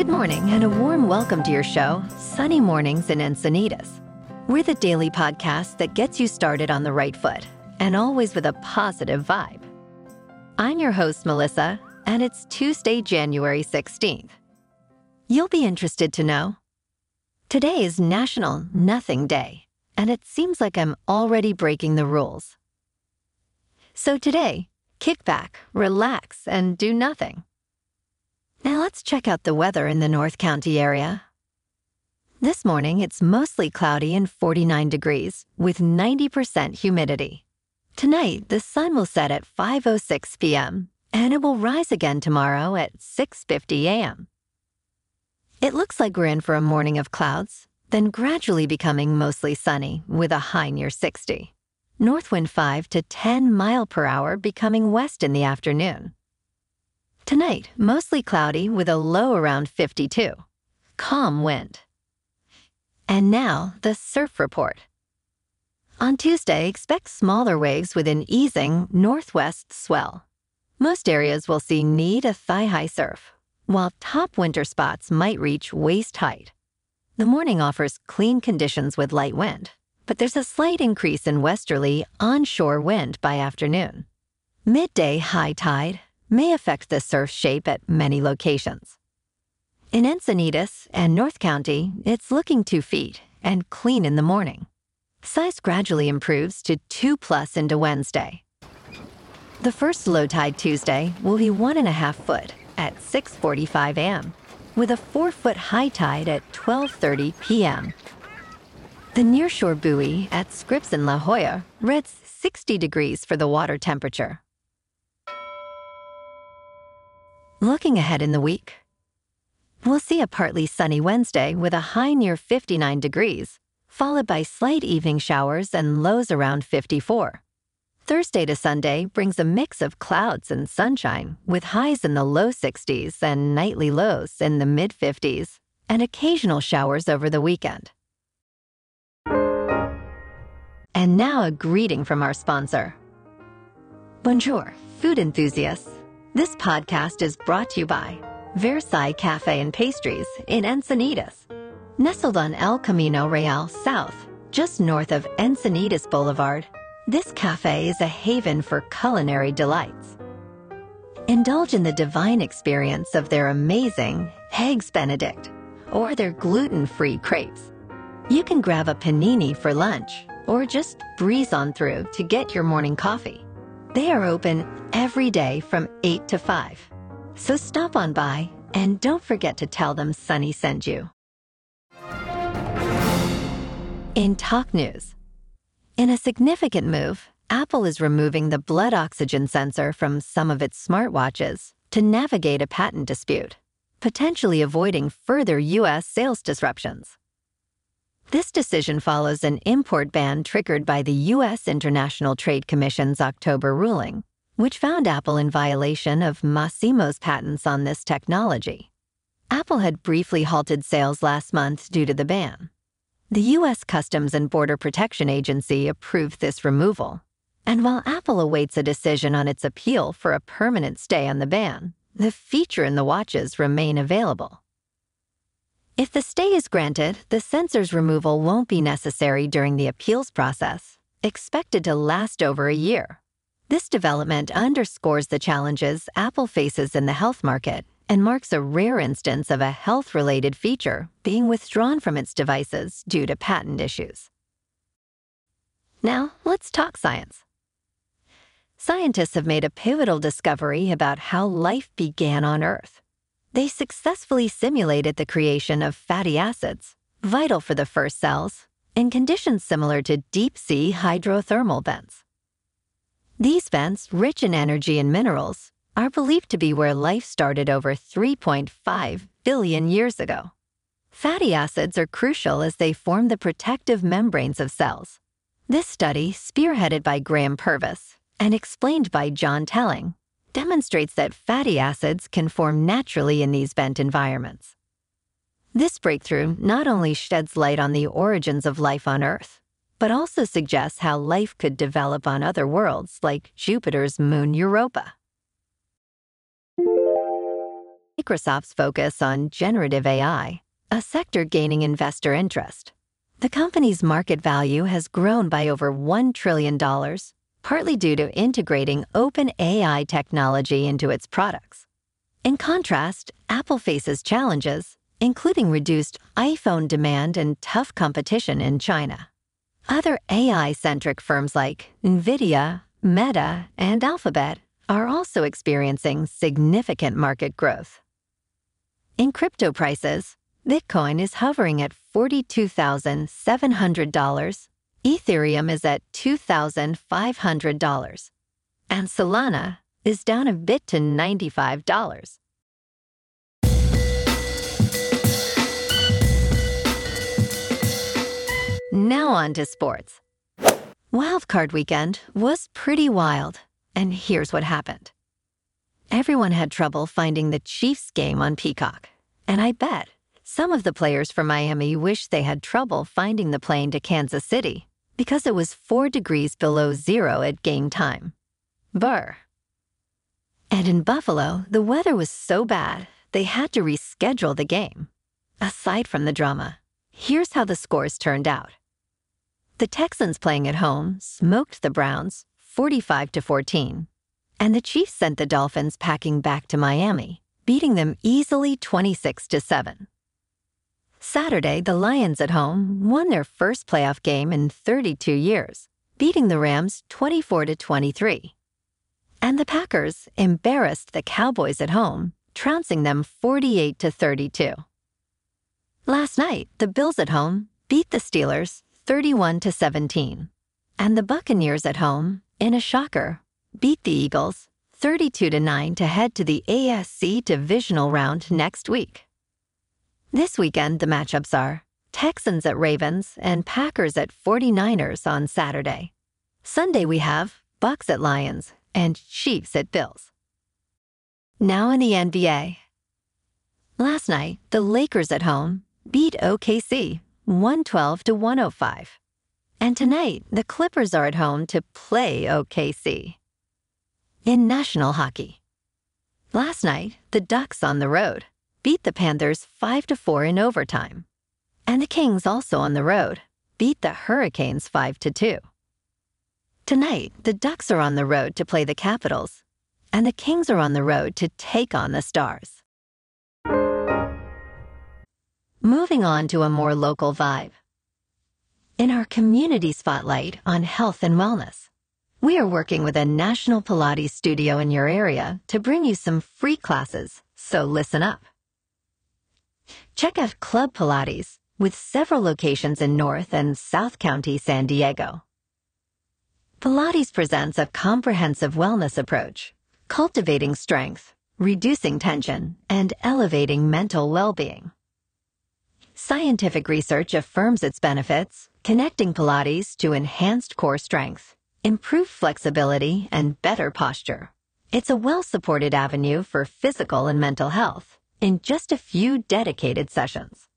Good morning and a warm welcome to your show, Sunny Mornings in Encinitas. We're the daily podcast that gets you started on the right foot and always with a positive vibe. I'm your host, Melissa, and it's Tuesday, January 16th. You'll be interested to know today is National Nothing Day, and it seems like I'm already breaking the rules. So today, kick back, relax, and do nothing. Now let's check out the weather in the North County area. This morning, it's mostly cloudy and 49 degrees with 90% humidity. Tonight, the sun will set at 5:06 p.m. and it will rise again tomorrow at 6:50 a.m. It looks like we're in for a morning of clouds, then gradually becoming mostly sunny with a high near 60. North wind 5 to 10 mile per hour becoming west in the afternoon. Tonight, mostly cloudy with a low around 52. Calm wind. And now, the surf report. On Tuesday, expect smaller waves with an easing northwest swell. Most areas will see knee to thigh high surf, while top winter spots might reach waist height. The morning offers clean conditions with light wind, but there's a slight increase in westerly onshore wind by afternoon. Midday high tide may affect the surf shape at many locations. In Encinitas and North County, it's looking two feet and clean in the morning. Size gradually improves to 2 plus into Wednesday. The first low tide Tuesday will be one and a half foot at 6:45 a.m., with a four foot high tide at 12:30 p.m. The nearshore buoy at Scripps in La Jolla reads 60 degrees for the water temperature. Looking ahead in the week, we'll see a partly sunny Wednesday with a high near 59 degrees, followed by slight evening showers and lows around 54. Thursday to Sunday brings a mix of clouds and sunshine, with highs in the low 60s and nightly lows in the mid 50s, and occasional showers over the weekend. And now a greeting from our sponsor. Bonjour, food enthusiasts. This podcast is brought to you by Versailles Cafe and Pastries in Encinitas. Nestled on El Camino Real South, just north of Encinitas Boulevard, this cafe is a haven for culinary delights. Indulge in the divine experience of their amazing Eggs Benedict or their gluten free crepes. You can grab a panini for lunch or just breeze on through to get your morning coffee. They are open every day from 8 to 5. So stop on by and don't forget to tell them Sunny sent you. In Talk News, in a significant move, Apple is removing the blood oxygen sensor from some of its smartwatches to navigate a patent dispute, potentially avoiding further U.S. sales disruptions. This decision follows an import ban triggered by the U.S. International Trade Commission's October ruling, which found Apple in violation of Masimo's patents on this technology. Apple had briefly halted sales last month due to the ban. The U.S. Customs and Border Protection Agency approved this removal. And while Apple awaits a decision on its appeal for a permanent stay on the ban, the feature in the watches remain available. If the stay is granted, the sensor's removal won't be necessary during the appeals process, expected to last over a year. This development underscores the challenges Apple faces in the health market and marks a rare instance of a health related feature being withdrawn from its devices due to patent issues. Now, let's talk science. Scientists have made a pivotal discovery about how life began on Earth they successfully simulated the creation of fatty acids, vital for the first cells, in conditions similar to deep sea hydrothermal vents. These vents, rich in energy and minerals, are believed to be where life started over 3.5 billion years ago. Fatty acids are crucial as they form the protective membranes of cells. This study, spearheaded by Graham Purvis and explained by Jon Telling, demonstrates that fatty acids can form naturally in these vent environments. This breakthrough not only sheds light on the origins of life on Earth, but also suggests how life could develop on other worlds like Jupiter's moon Europa. Microsoft's focus on generative AI, a sector gaining investor interest. The company's market value has grown by over $1 trillion, partly due to integrating OpenAI technology into its products. In contrast, Apple faces challenges, including reduced iPhone demand and tough competition in China. Other AI centric firms like NVIDIA, Meta, and Alphabet are also experiencing significant market growth. In crypto prices, Bitcoin is hovering at $42,700, Ethereum is at $2,500, and Solana is down a bit to $95. Now on to sports. Wildcard weekend was pretty wild, and here's what happened. Everyone had trouble finding the Chiefs game on Peacock, and I bet some of the players from Miami wish they had trouble finding the plane to Kansas City because it was four degrees below zero at game time. Burr. And in Buffalo, the weather was so bad they had to reschedule the game. Aside from the drama, here's how the scores turned out. The Texans playing at home smoked the Browns 45 to 14, and the Chiefs sent the Dolphins packing back to Miami, beating them easily 26 to 7. Saturday, the Lions at home won their first playoff game in 32 years, beating the Rams 24 to 23. And the Packers embarrassed the Cowboys at home, trouncing them 48 to 32. Last night, the Bills at home beat the Steelers 31 to 17. And the Buccaneers at home, in a shocker, beat the Eagles 32 to 9 to head to the AFC divisional round next week. This weekend, the matchups are Texans at Ravens and Packers at 49ers on Saturday. Sunday, we have Bucs at Lions and Chiefs at Bills. Now in the NBA. Last night, the Lakers at home beat OKC 112 to 105. And tonight, the Clippers are at home to play OKC. In national hockey. Last night, the Ducks on the road beat the Panthers 5 to 4 in overtime. And the Kings also on the road beat the Hurricanes 5 to 2. Tonight, the Ducks are on the road to play the Capitals, and the Kings are on the road to take on the Stars. Moving on to a more local vibe. In our community spotlight on health and wellness, we are working with a national Pilates studio in your area to bring you some free classes, so listen up. Check out Club Pilates with several locations in North and South County, San Diego. Pilates presents a comprehensive wellness approach, cultivating strength, reducing tension, and elevating mental well-being. Scientific research affirms its benefits, connecting Pilates to enhanced core strength, improved flexibility, and better posture. It's a well-supported avenue for physical and mental health in just a few dedicated sessions.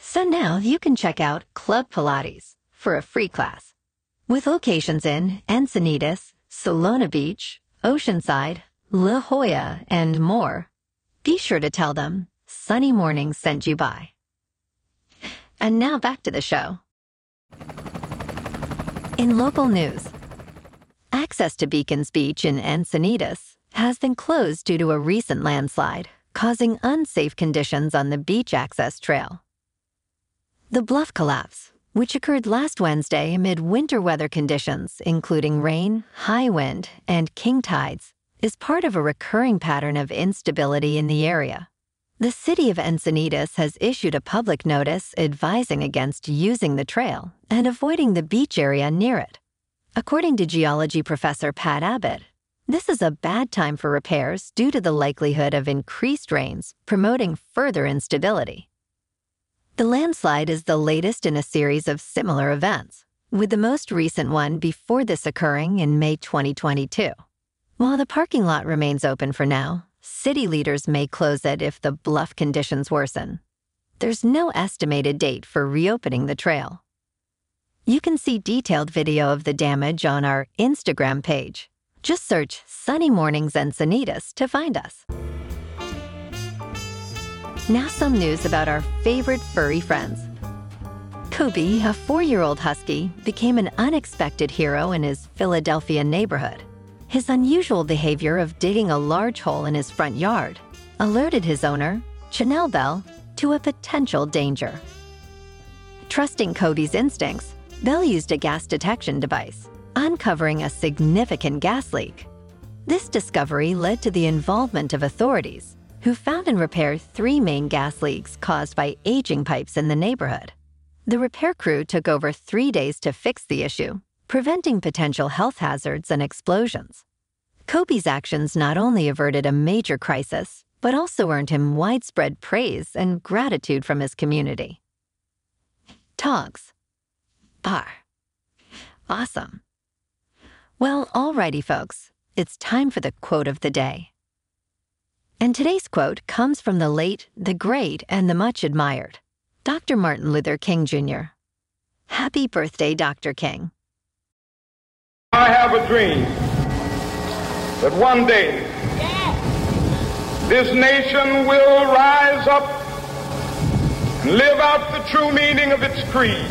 So now you can check out Club Pilates for a free class. With locations in Encinitas, Solana Beach, Oceanside, La Jolla, and more, be sure to tell them sunny Morning sent you by. And now back to the show. In local news, access to Beacons Beach in Encinitas has been closed due to a recent landslide, causing unsafe conditions on the beach access trail. The bluff collapse, which occurred last Wednesday amid winter weather conditions, including rain, high wind, and king tides, is part of a recurring pattern of instability in the area. The city of Encinitas has issued a public notice advising against using the trail and avoiding the beach area near it. According to geology professor Pat Abbott, this is a bad time for repairs due to the likelihood of increased rains, promoting further instability. The landslide is the latest in a series of similar events, with the most recent one before this occurring in May 2022. While the parking lot remains open for now, City leaders may close it if the bluff conditions worsen. There's no estimated date for reopening the trail. You can see detailed video of the damage on our Instagram page. Just search Sunny Mornings Encinitas to find us. Now, some news about our favorite furry friends. Kobe, a four year old husky, became an unexpected hero in his Philadelphia neighborhood. His unusual behavior of digging a large hole in his front yard alerted his owner, Chanel Bell, to a potential danger. Trusting Kobe's instincts, Bell used a gas detection device, uncovering a significant gas leak. This discovery led to the involvement of authorities, who found and repaired three main gas leaks caused by aging pipes in the neighborhood. The repair crew took over three days to fix the issue, preventing potential health hazards and explosions. Kobe's actions not only averted a major crisis, but also earned him widespread praise and gratitude from his community. Togs. Bar. Awesome. Well, alrighty, folks, it's time for the quote of the day. And today's quote comes from the late, the great, and the much admired Dr. Martin Luther King Jr. Happy birthday, Dr. King. I have a dream that one day this nation will rise up and live out the true meaning of its creed.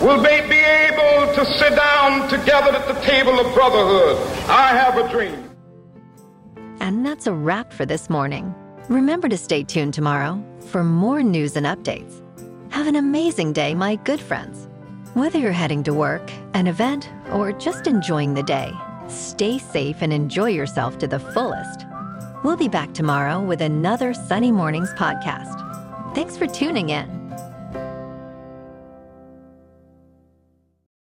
will they be able to sit down together at the table of brotherhood. I have a dream. And that's a wrap for this morning. Remember to stay tuned tomorrow for more news and updates. Have an amazing day, my good friends. Whether you're heading to work, an event, or just enjoying the day, stay safe and enjoy yourself to the fullest. We'll be back tomorrow with another Sunny Mornings podcast. Thanks for tuning in.